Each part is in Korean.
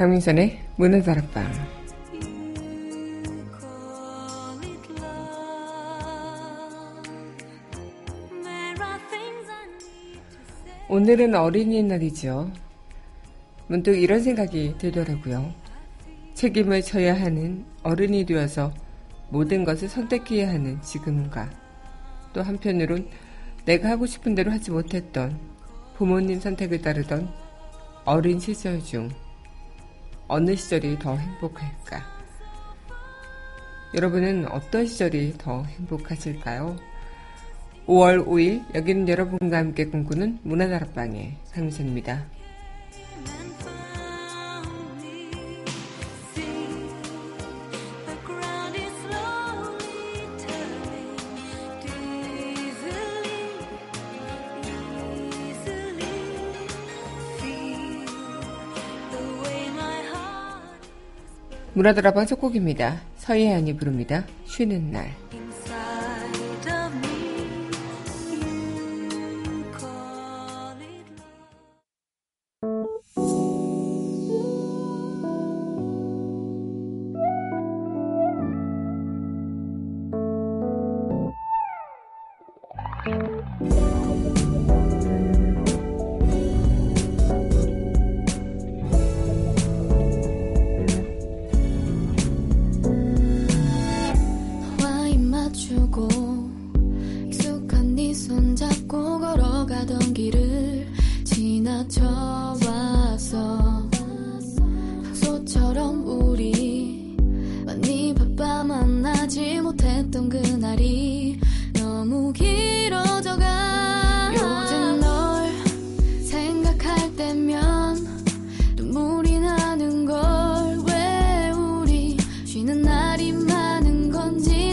강민선의 문화다락방 오늘은 어린이날이죠. 문득 이런 생각이 들더라고요. 책임을 져야 하는 어른이 되어서 모든 것을 선택해야 하는 지금과 또 한편으론 내가 하고 싶은 대로 하지 못했던 부모님 선택을 따르던 어린 시절 중 어느 시절이 더 행복할까? 여러분은 어떤 시절이 더 행복하실까요? 5월 5일 여기는 여러분과 함께 꿈꾸는 문화다락방의 강민선입니다. 문화드라방 첫 곡입니다. 서예안이 부릅니다. 쉬는 날. 의미 많은 건지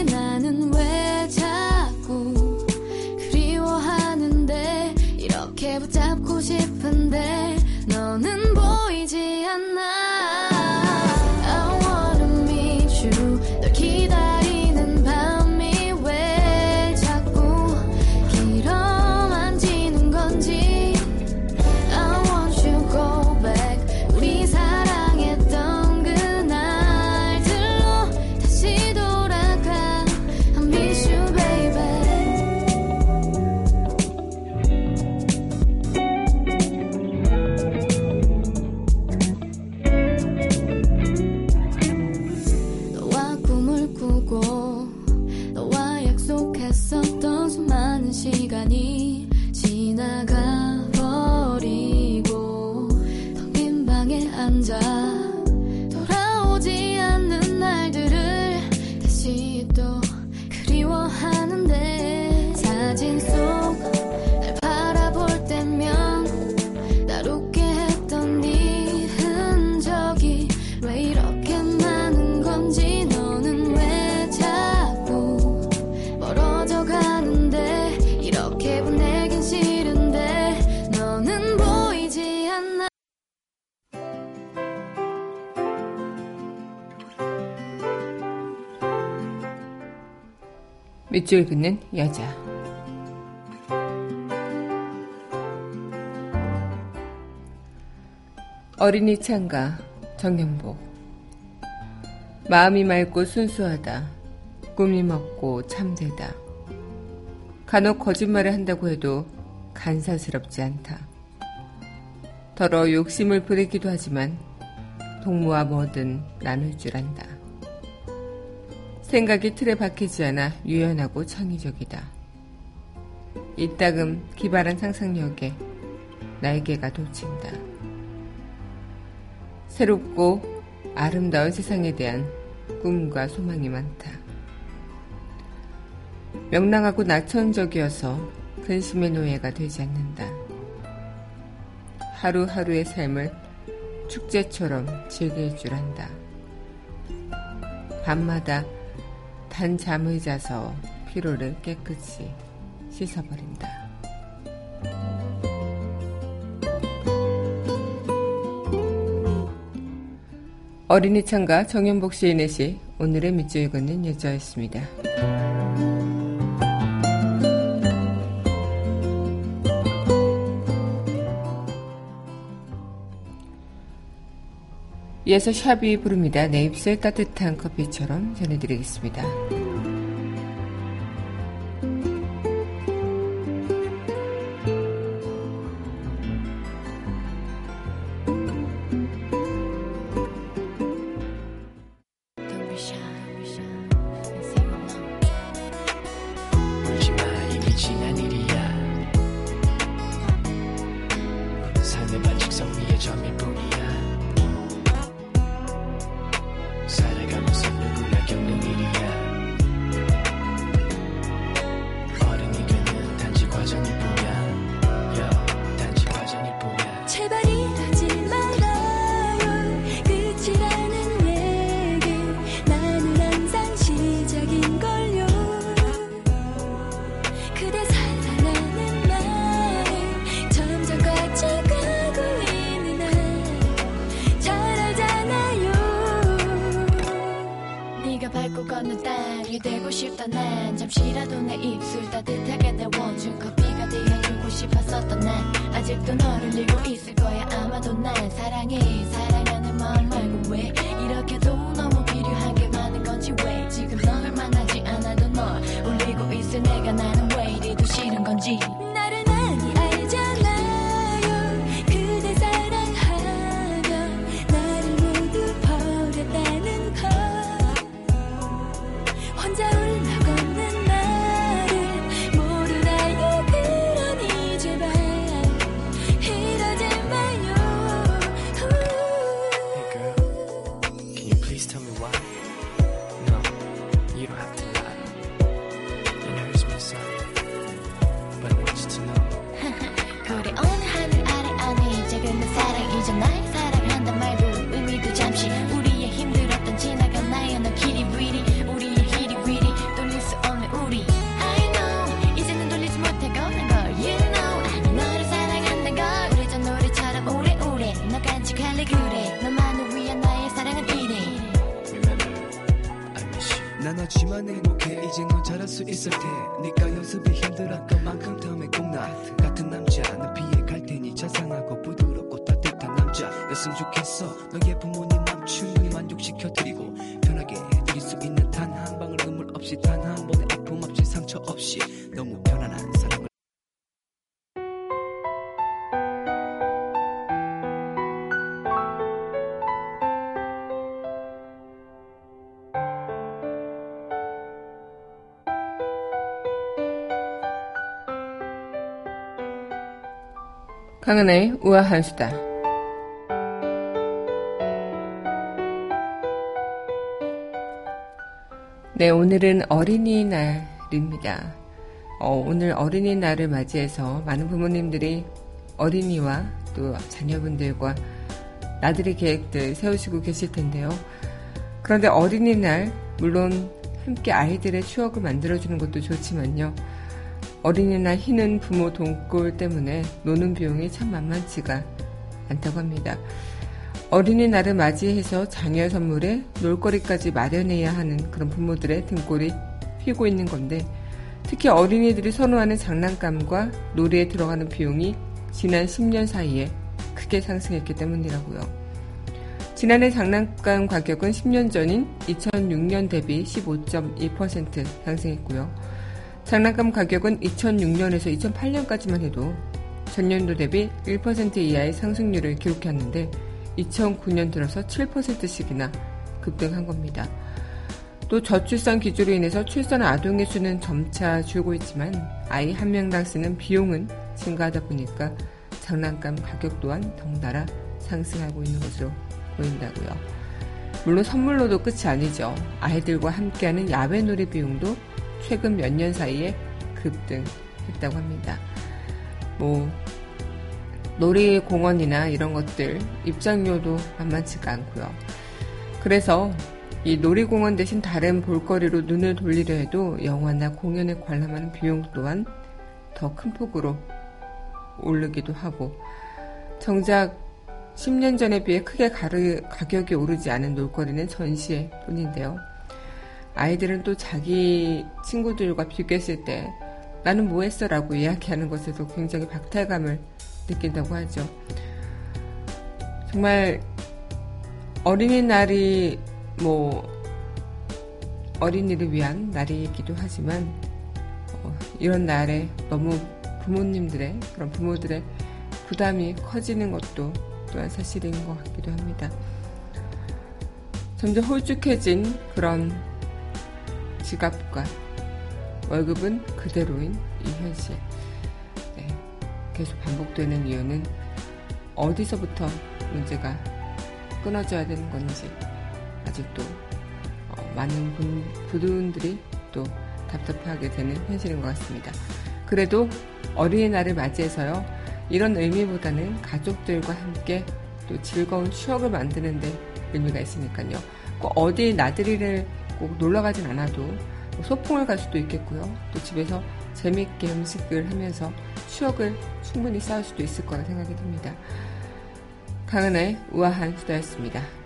밑줄 긋는 여자. 어린이 창가 정영복. 마음이 맑고 순수하다. 꿈이 먹고 참되다. 간혹 거짓말을 한다고 해도 간사스럽지 않다. 더러 욕심을 부리기도 하지만 동무와 뭐든 나눌 줄 안다. 생각이 틀에 박히지 않아 유연하고 창의적이다. 이따금 기발한 상상력에 날개가 돋친다. 새롭고 아름다운 세상에 대한 꿈과 소망이 많다. 명랑하고 낙천적이어서 근심의 노예가 되지 않는다. 하루하루의 삶을 축제처럼 즐길 줄 안다. 밤마다 단 잠을 자서 피로를 깨끗이 씻어버린다. 어린이 창가 정연복 시인의 시 오늘의 밑줄 긋는 여자였습니다. 이어서 샵이 부릅니다. 내 입술 따뜻한 커피처럼 전해드리겠습니다. 강은의 우아한 수다. 네, 오늘은 어린이날입니다. 어, 오늘 어린이날을 맞이해서 많은 부모님들이 어린이와 또 자녀분들과 나들이 계획들 세우시고 계실 텐데요. 그런데 어린이날, 물론 함께 아이들의 추억을 만들어주는 것도 좋지만요. 어린이날 희는 부모 돈골 때문에 노는 비용이 참 만만치가 않다고 합니다. 어린이날을 맞이해서 자녀 선물에 놀거리까지 마련해야 하는 그런 부모들의 등골이 휘고 있는 건데 특히 어린이들이 선호하는 장난감과 놀이에 들어가는 비용이 지난 10년 사이에 크게 상승했기 때문이라고요. 지난해 장난감 가격은 10년 전인 2006년 대비 15.2% 상승했고요. 장난감 가격은 2006년에서 2008년까지만 해도 전년도 대비 1% 이하의 상승률을 기록했는데 2009년 들어서 7%씩이나 급등한 겁니다. 또 저출산 기조로 인해서 출산 아동의 수는 점차 줄고 있지만 아이 한 명당 쓰는 비용은 증가하다 보니까 장난감 가격 또한 덩달아 상승하고 있는 것으로 보인다고요. 물론 선물로도 끝이 아니죠. 아이들과 함께하는 야외 놀이 비용도 최근 몇 년 사이에 급등했다고 합니다. 뭐 놀이공원이나 이런 것들 입장료도 만만치가 않고요. 그래서 이 놀이공원 대신 다른 볼거리로 눈을 돌리려 해도 영화나 공연에 관람하는 비용 또한 더 큰 폭으로 오르기도 하고 정작 10년 전에 비해 크게 가격이 오르지 않은 놀거리는 전시회 뿐인데요. 아이들은 또 자기 친구들과 비교했을 때 나는 뭐 했어? 라고 이야기하는 것에도 굉장히 박탈감을 느낀다고 하죠. 정말 어린이날이 뭐 어린이를 위한 날이기도 하지만 어, 이런 날에 너무 부모님들의 그런 부모들의 부담이 커지는 것도 또한 사실인 것 같기도 합니다. 점점 홀쭉해진 그런 지갑과 월급은 그대로인 이 현실. 네, 계속 반복되는 이유는 어디서부터 문제가 끊어져야 되는 건지 아직도 어, 많은 분, 분들이 또 답답하게 되는 현실인 것 같습니다. 그래도 어린이날을 맞이해서요, 이런 의미보다는 가족들과 함께 또 즐거운 추억을 만드는데 의미가 있으니까요. 꼭 어디 나들이를 꼭 놀러 가진 않아도 뭐 소풍을 갈 수도 있겠고요. 또 집에서 재밌게 음식을 하면서 추억을 충분히 쌓을 수도 있을 거라 생각이 듭니다. 강은의 우아한 수다였습니다.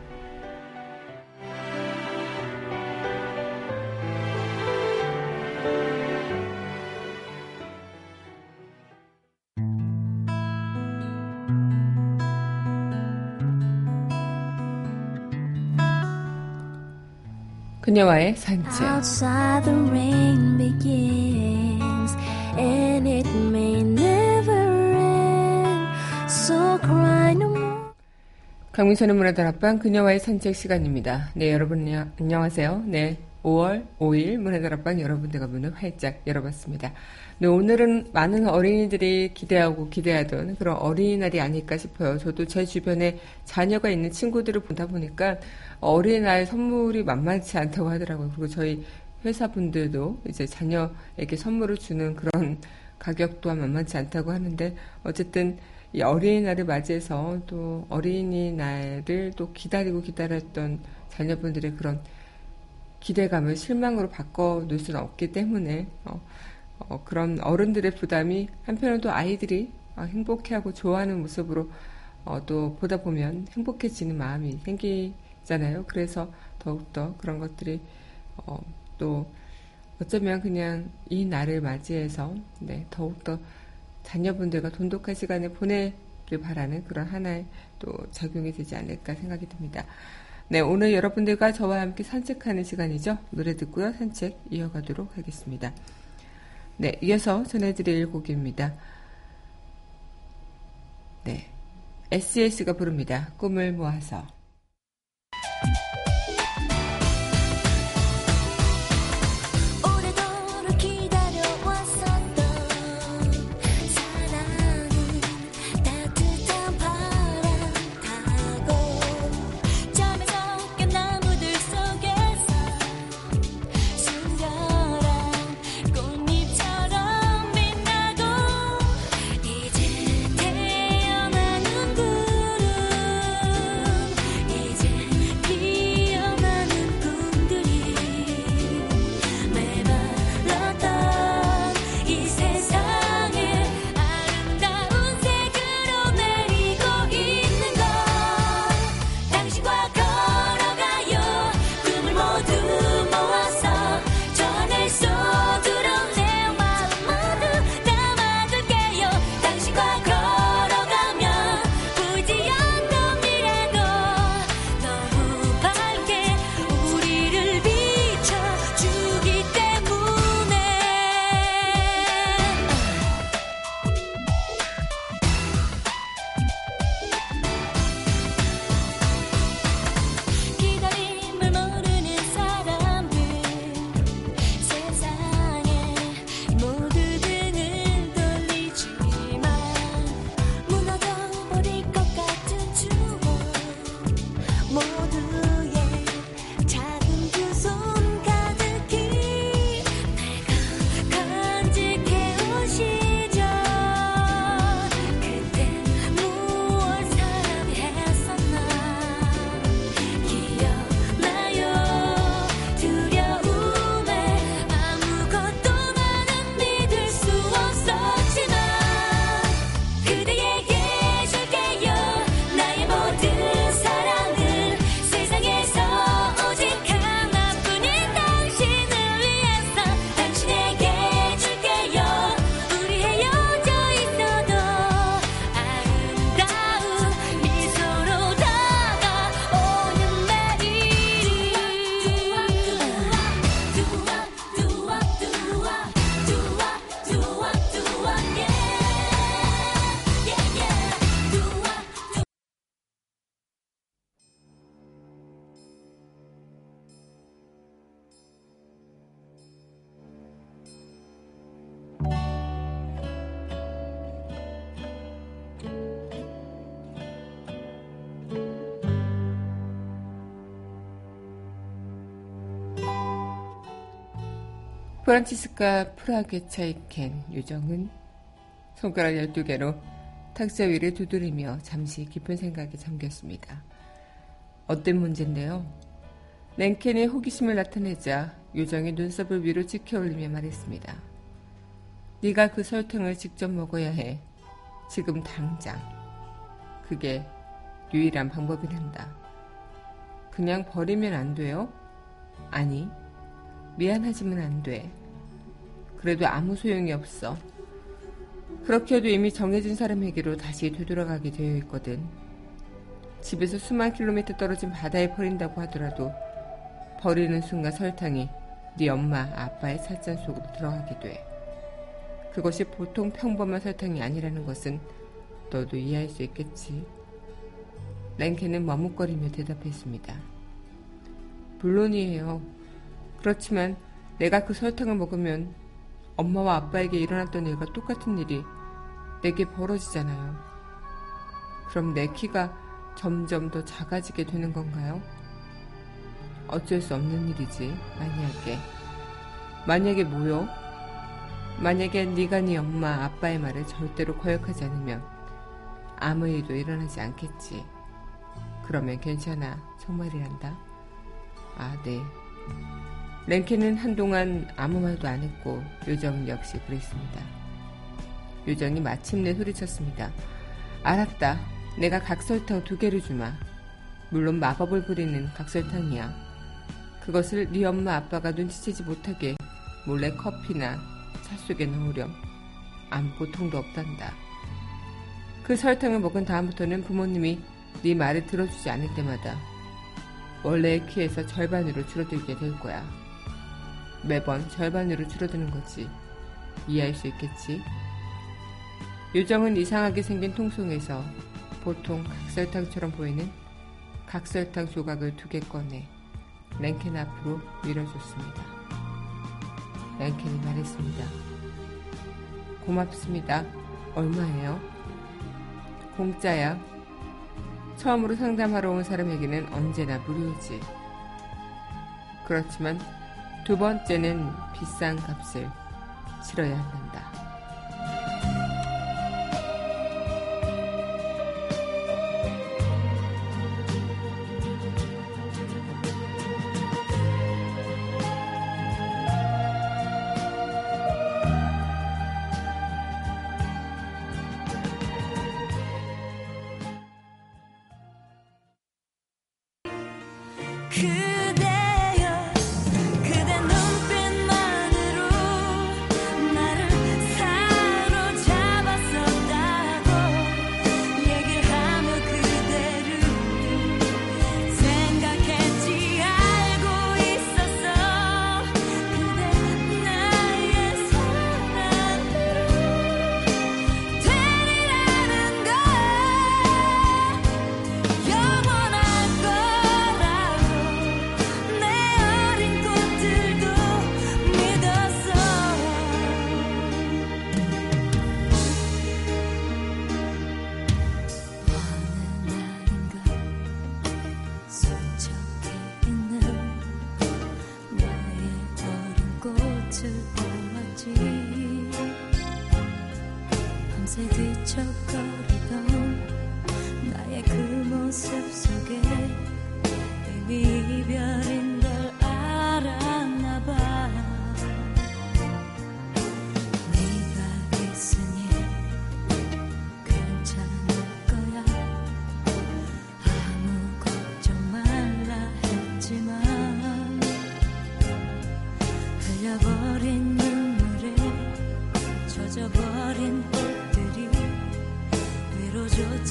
그녀와의 산책. 강민선의 문화다락방 그녀와의 산책 시간입니다. 네, 여러분 안녕하세요. 네, 5월 5일 문화다락방 여러분들과 문을 활짝 열어봤습니다. 네, 오늘은 많은 어린이들이 기대하고 기대하던 그런 어린이날이 아닐까 싶어요. 저도 제 주변에 자녀가 있는 친구들을 보다 보니까 어린이날 선물이 만만치 않다고 하더라고요. 그리고 저희 회사분들도 이제 자녀에게 선물을 주는 그런 가격 또한 만만치 않다고 하는데 어쨌든 이 어린이날을 맞이해서 또 어린이날을 또 기다리고 기다렸던 자녀분들의 그런 기대감을 실망으로 바꿔 놓을 수는 없기 때문에 어, 어, 그런 어른들의 부담이 한편으로 또 아이들이 어, 행복해하고 좋아하는 모습으로 어, 또 보다 보면 행복해지는 마음이 생기잖아요. 그래서 더욱더 그런 것들이 어, 또 어쩌면 그냥 이 날을 맞이해서 네, 더욱더 자녀분들과 돈독한 시간을 보내길 바라는 그런 하나의 또 작용이 되지 않을까 생각이 듭니다. 네, 오늘 여러분들과 저와 함께 산책하는 시간이죠. 노래 듣고요. 산책 이어가도록 하겠습니다. 네, 이어서 전해드릴 곡입니다. 네, SES가 부릅니다. 꿈을 모아서. 프란치스카 프라게 차이켄 요정은 손가락 12개로 탁자 위를 두드리며 잠시 깊은 생각에 잠겼습니다. 어떤 문제인데요? 랭켄의 호기심을 나타내자 요정의 눈썹을 위로 찍혀 올리며 말했습니다. 네가 그 설탕을 직접 먹어야 해. 지금 당장. 그게 유일한 방법이란다. 그냥 버리면 안 돼요? 아니, 미안하지만 안 돼. 그래도 아무 소용이 없어. 그렇게 해도 이미 정해진 사람에게로 다시 되돌아가게 되어 있거든. 집에서 수만 킬로미터 떨어진 바다에 버린다고 하더라도 버리는 순간 설탕이 네 엄마, 아빠의 살잔 속으로 들어가게 돼. 그것이 보통 평범한 설탕이 아니라는 것은 너도 이해할 수 있겠지. 랭케는 머뭇거리며 대답했습니다. 물론이에요. 그렇지만 내가 그 설탕을 먹으면 엄마와 아빠에게 일어났던 일과 똑같은 일이 내게 벌어지잖아요. 그럼 내 키가 점점 더 작아지게 되는 건가요? 어쩔 수 없는 일이지, 만약에. 만약에 뭐요? 만약에 네가 네 엄마, 아빠의 말을 절대로 거역하지 않으면 아무 일도 일어나지 않겠지. 그러면 괜찮아. 정말이란다. 아, 네. 랭케는 한동안 아무 말도 안 했고 요정 역시 그랬습니다. 요정이 마침내 소리쳤습니다. 알았다. 내가 각설탕 두 개를 주마. 물론 마법을 부리는 각설탕이야. 그것을 네 엄마 아빠가 눈치채지 못하게 몰래 커피나 차 속에 넣으렴. 아무 고통도 없단다. 그 설탕을 먹은 다음부터는 부모님이 네 말을 들어주지 않을 때마다 원래의 키에서 절반으로 줄어들게 될 거야. 매번 절반으로 줄어드는 거지. 이해할 수 있겠지? 요정은 이상하게 생긴 통송에서 보통 각설탕처럼 보이는 각설탕 조각을 두 개 꺼내 랭켄 앞으로 밀어줬습니다. 랭켄이 말했습니다. 고맙습니다. 얼마예요? 공짜야. 처음으로 상담하러 온 사람에게는 언제나 무료지. 그렇지만 두 번째는 비싼 값을 치러야 한다.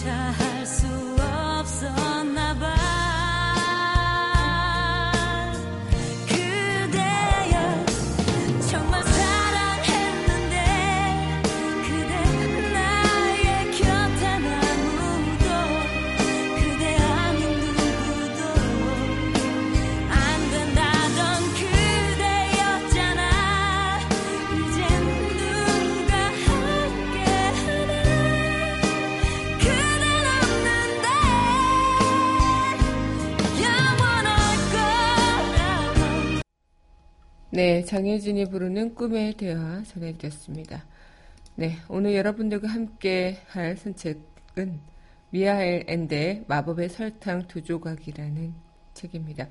time 장혜진이 부르는 꿈의 대화 전해드렸습니다. 네, 오늘 여러분들과 함께 할 산책은 미하엘 엔데의 마법의 설탕 두 조각이라는 책입니다.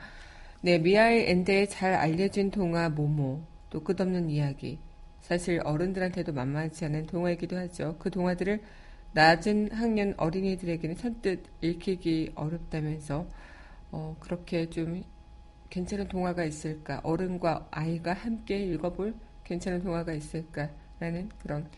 네, 미하엘 엔데의 잘 알려진 동화 모모, 또 끝없는 이야기. 사실 어른들한테도 만만치 않은 동화이기도 하죠. 그 동화들을 낮은 학년 어린이들에게는 선뜻 읽히기 어렵다면서 어, 그렇게 좀 괜찮은 동화가 있을까? 어른과 아이가 함께 읽어볼 괜찮은 동화가 있을까 라는 그런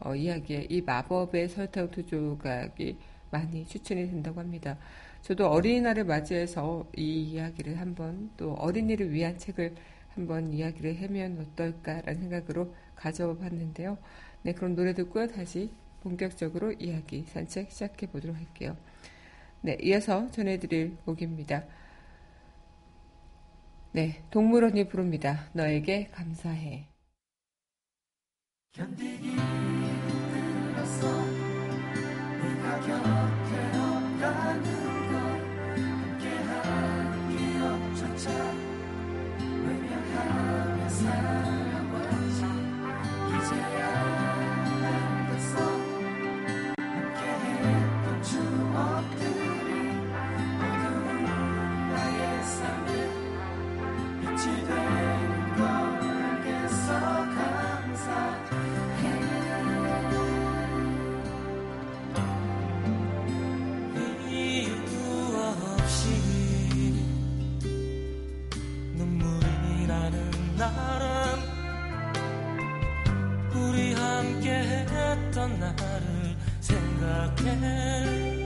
어, 이야기에 이 마법의 설탕 두 조각이 많이 추천이 된다고 합니다. 저도 어린이날을 맞이해서 이 이야기를 한번 또 어린이를 위한 책을 한번 이야기를 하면 어떨까라는 생각으로 가져와 봤는데요. 네, 그럼 노래 듣고 다시 본격적으로 이야기 산책 시작해 보도록 할게요. 네, 이어서 전해드릴 곡입니다. 네, 동물원이 부릅니다. 너에게 감사해. 견디기 힘들었어 네가 곁에 없다는 걸 함께한 기억조차 외면하며 살 날은 우리 함께 했던 날을 생각해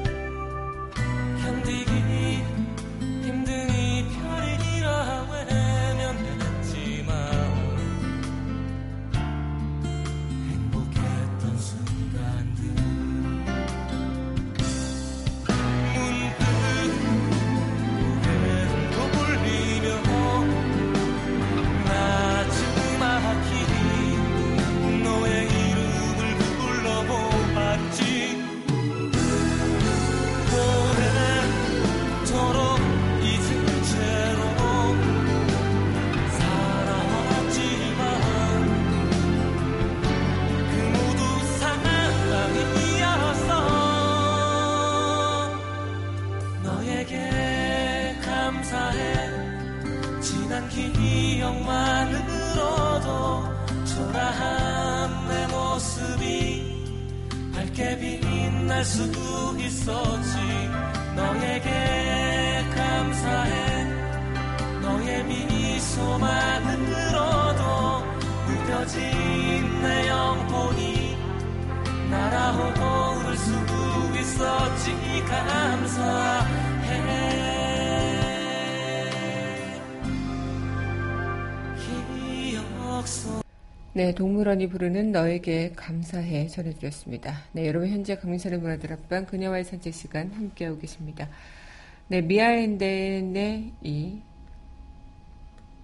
무뎌진 내 영혼이 날아오를 수 있었지 감사해 기억 속 네, 동물원이 부르는 너에게 감사해 전해드렸습니다. 네, 여러분 현재 강민선의 문화들 앞방 그녀와의 산책 시간 함께하고 계십니다. 네, 미아엔덴의 이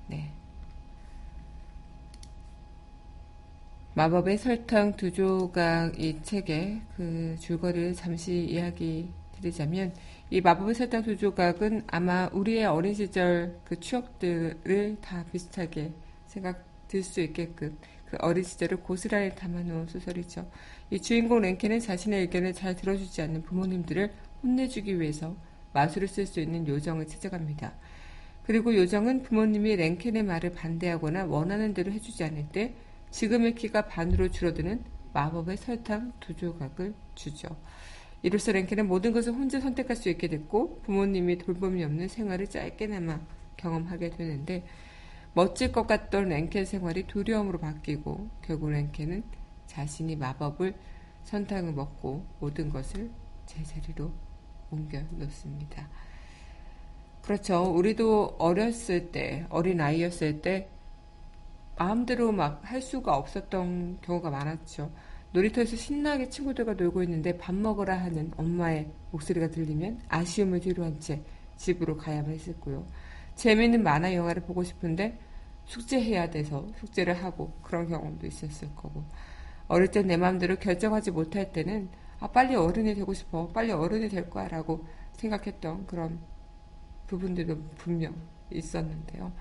네, 마법의 설탕 두 조각 이 책의 그 줄거리를 잠시 이야기 드리자면 이 마법의 설탕 두 조각은 아마 우리의 어린 시절 그 추억들을 다 비슷하게 생각 들 수 있게끔 그 어린 시절을 고스란히 담아놓은 소설이죠. 이 주인공 랭켄은 자신의 의견을 잘 들어주지 않는 부모님들을 혼내주기 위해서 마술을 쓸 수 있는 요정을 찾아갑니다. 그리고 요정은 부모님이 랭켄의 말을 반대하거나 원하는 대로 해주지 않을 때 지금의 키가 반으로 줄어드는 마법의 설탕 두 조각을 주죠. 이로써 랭켄은 모든 것을 혼자 선택할 수 있게 됐고 부모님이 돌봄이 없는 생활을 짧게나마 경험하게 되는데 멋질 것 같던 랭켄 생활이 두려움으로 바뀌고 결국 랭켄은 자신이 마법을 선탕을 먹고 모든 것을 제자리로 옮겨 놓습니다. 그렇죠. 우리도 어렸을 때, 어린 아이였을 때 마음대로 막 할 수가 없었던 경우가 많았죠. 놀이터에서 신나게 친구들과 놀고 있는데 밥 먹으라 하는 엄마의 목소리가 들리면 아쉬움을 뒤로한 채 집으로 가야만 했었고요. 재미있는 만화 영화를 보고 싶은데 숙제해야 돼서 숙제를 하고 그런 경험도 있었을 거고 어릴 때 내 마음대로 결정하지 못할 때는 아 빨리 어른이 되고 싶어 빨리 어른이 될 거야 라고 생각했던 그런 부분들도 분명 있었는데요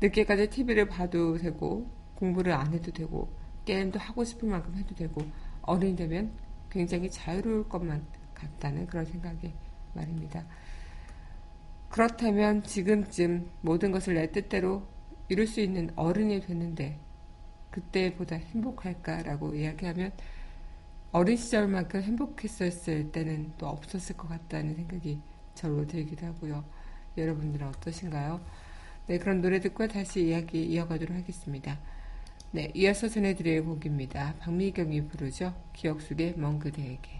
늦게까지 TV를 봐도 되고 공부를 안 해도 되고 게임도 하고 싶은 만큼 해도 되고 어른이 되면 굉장히 자유로울 것만 같다는 그런 생각이 말입니다. 그렇다면 지금쯤 모든 것을 내 뜻대로 이룰 수 있는 어른이 됐는데 그때보다 행복할까라고 이야기하면 어린 시절만큼 행복했었을 때는 또 없었을 것 같다는 생각이 절로 들기도 하고요. 여러분들은 어떠신가요? 네, 그럼 노래 듣고 다시 이야기 이어가도록 하겠습니다. 네, 이어서 전해드릴 곡입니다. 박미경이 부르죠. 기억 속의 먼 그대에게.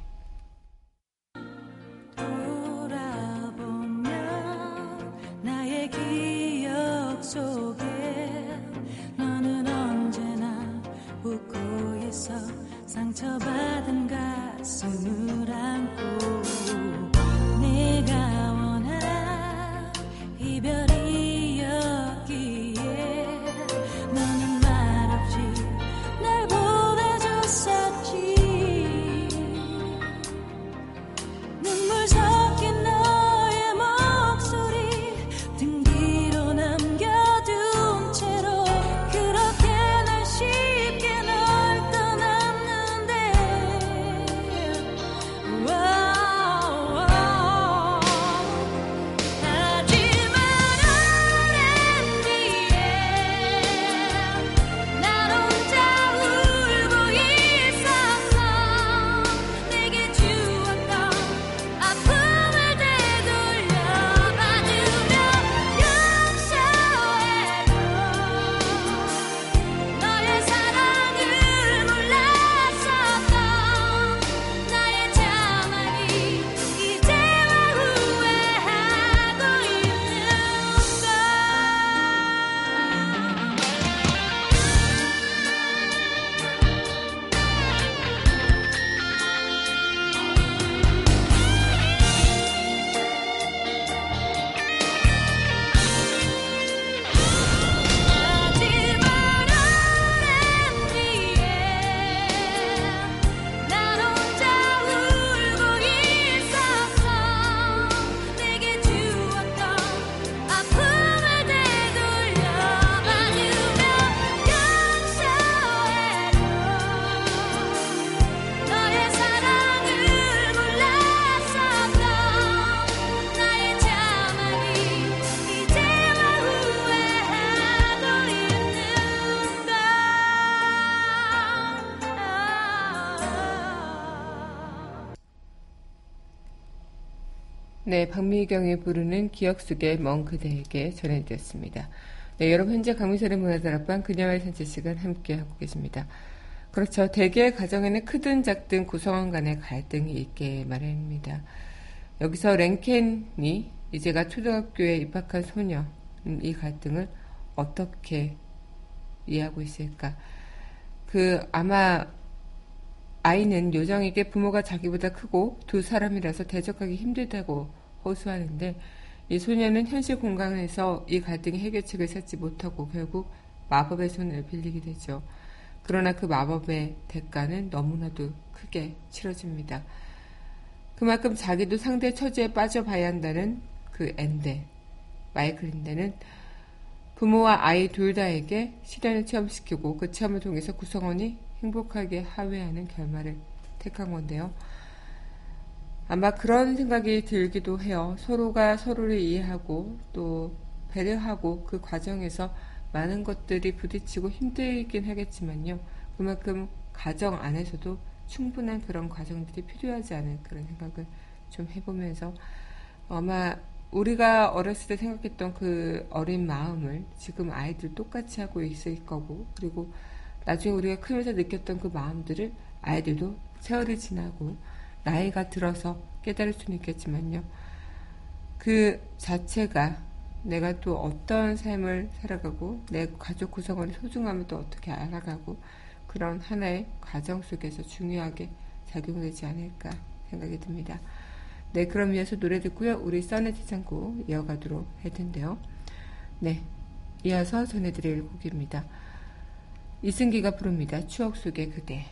네, 박미경이 부르는 기억 속의 먼 그대에게 전해드렸습니다. 네, 여러분 현재 강민선의 문화다락방 그녀와의 산책 시간 함께하고 계십니다. 그렇죠. 대개 가정에는 크든 작든 구성원 간의 갈등이 있게 마련입니다. 여기서 랭켄이 이제가 초등학교에 입학한 소녀, 음, 이 갈등을 어떻게 이해하고 있을까? 그, 아마, 아이는 요정에게 부모가 자기보다 크고 두 사람이라서 대적하기 힘들다고 호소하는데 이 소녀는 현실 공간에서 이 갈등의 해결책을 찾지 못하고 결국 마법의 손을 빌리게 되죠. 그러나 그 마법의 대가는 너무나도 크게 치러집니다. 그만큼 자기도 상대 처지에 빠져봐야 한다는 그 엔데, 마이클인데는 부모와 아이 둘 다에게 시련을 체험시키고 그 체험을 통해서 구성원이 행복하게 하회하는 결말을 택한 건데요. 아마 그런 생각이 들기도 해요. 서로가 서로를 이해하고 또 배려하고 그 과정에서 많은 것들이 부딪히고 힘들긴 하겠지만요. 그만큼 가정 안에서도 충분한 그런 과정들이 필요하지 않은 그런 생각을 좀 해보면서 아마 우리가 어렸을 때 생각했던 그 어린 마음을 지금 아이들 똑같이 하고 있을 거고 그리고 나중에 우리가 크면서 느꼈던 그 마음들을 아이들도 세월이 지나고 나이가 들어서 깨달을 수는 있겠지만요. 그 자체가 내가 또 어떤 삶을 살아가고 내 가족 구성원의 소중함을 또 어떻게 알아가고 그런 하나의 과정 속에서 중요하게 작용되지 않을까 생각이 듭니다. 네, 그럼 이어서 노래 듣고요. 우리 써네티 창고 이어가도록 할 텐데요. 네, 이어서 전해드릴 곡입니다. 이승기가 부릅니다. 추억 속의 그대.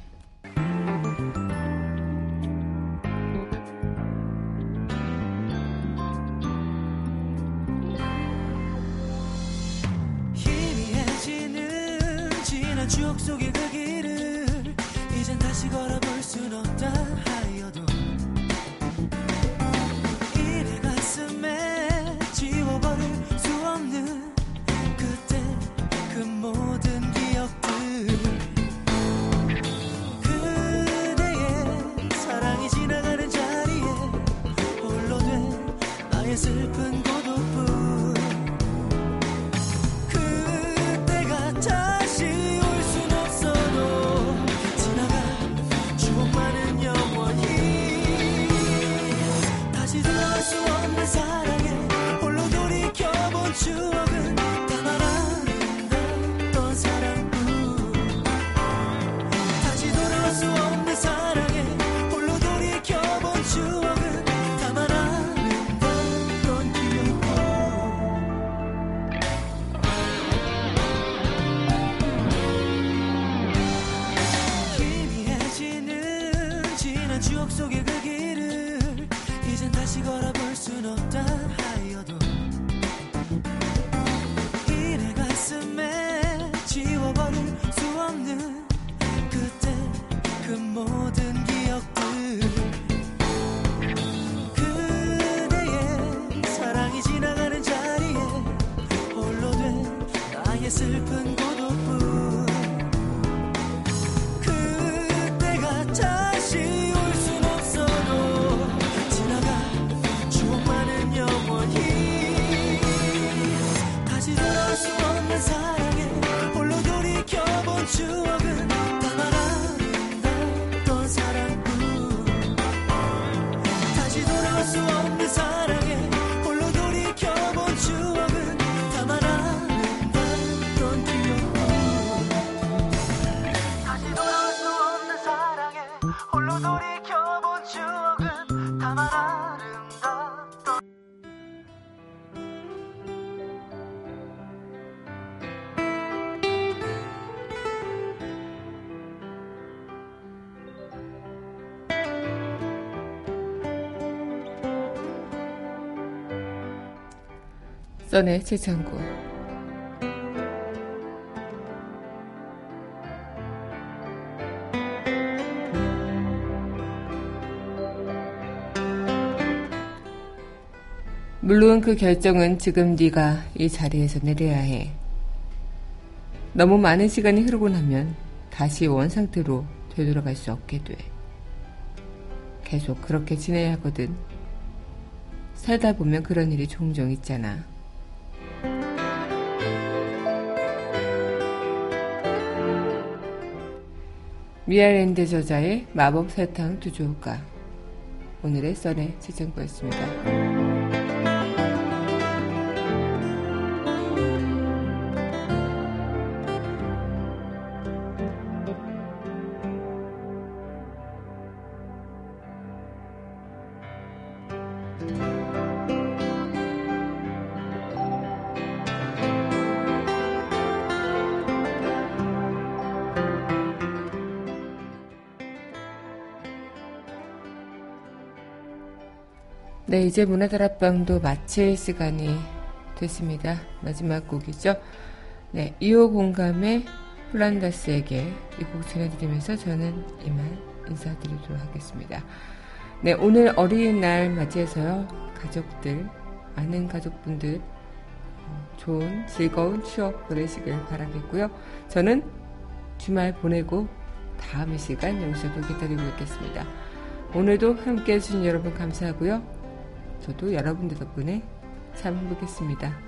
속의 써내 최창구 물론 그 결정은 지금 네가 이 자리에서 내려야 해. 너무 많은 시간이 흐르고 나면 다시 원상태로 되돌아갈 수 없게 돼. 계속 그렇게 지내야 하거든. 살다 보면 그런 일이 종종 있잖아. 미아랜드 저자의 마법 설탕 두 조가 오늘의 썰의 지정구였습니다. 네, 이제 문화다락방도 마칠 시간이 됐습니다. 마지막 곡이죠. 네, 2호 공감의 플란다스에게 이 곡 전해드리면서 저는 이만 인사드리도록 하겠습니다. 네, 오늘 어린이날 맞이해서요. 가족들, 많은 가족분들 어, 좋은 즐거운 추억 보내시길 바라겠고요. 저는 주말 보내고 다음 이 시간 여기서도 기다리고 있겠습니다. 오늘도 함께 해주신 여러분 감사하고요. 저도 여러분들 덕분에 참 행복했습니다.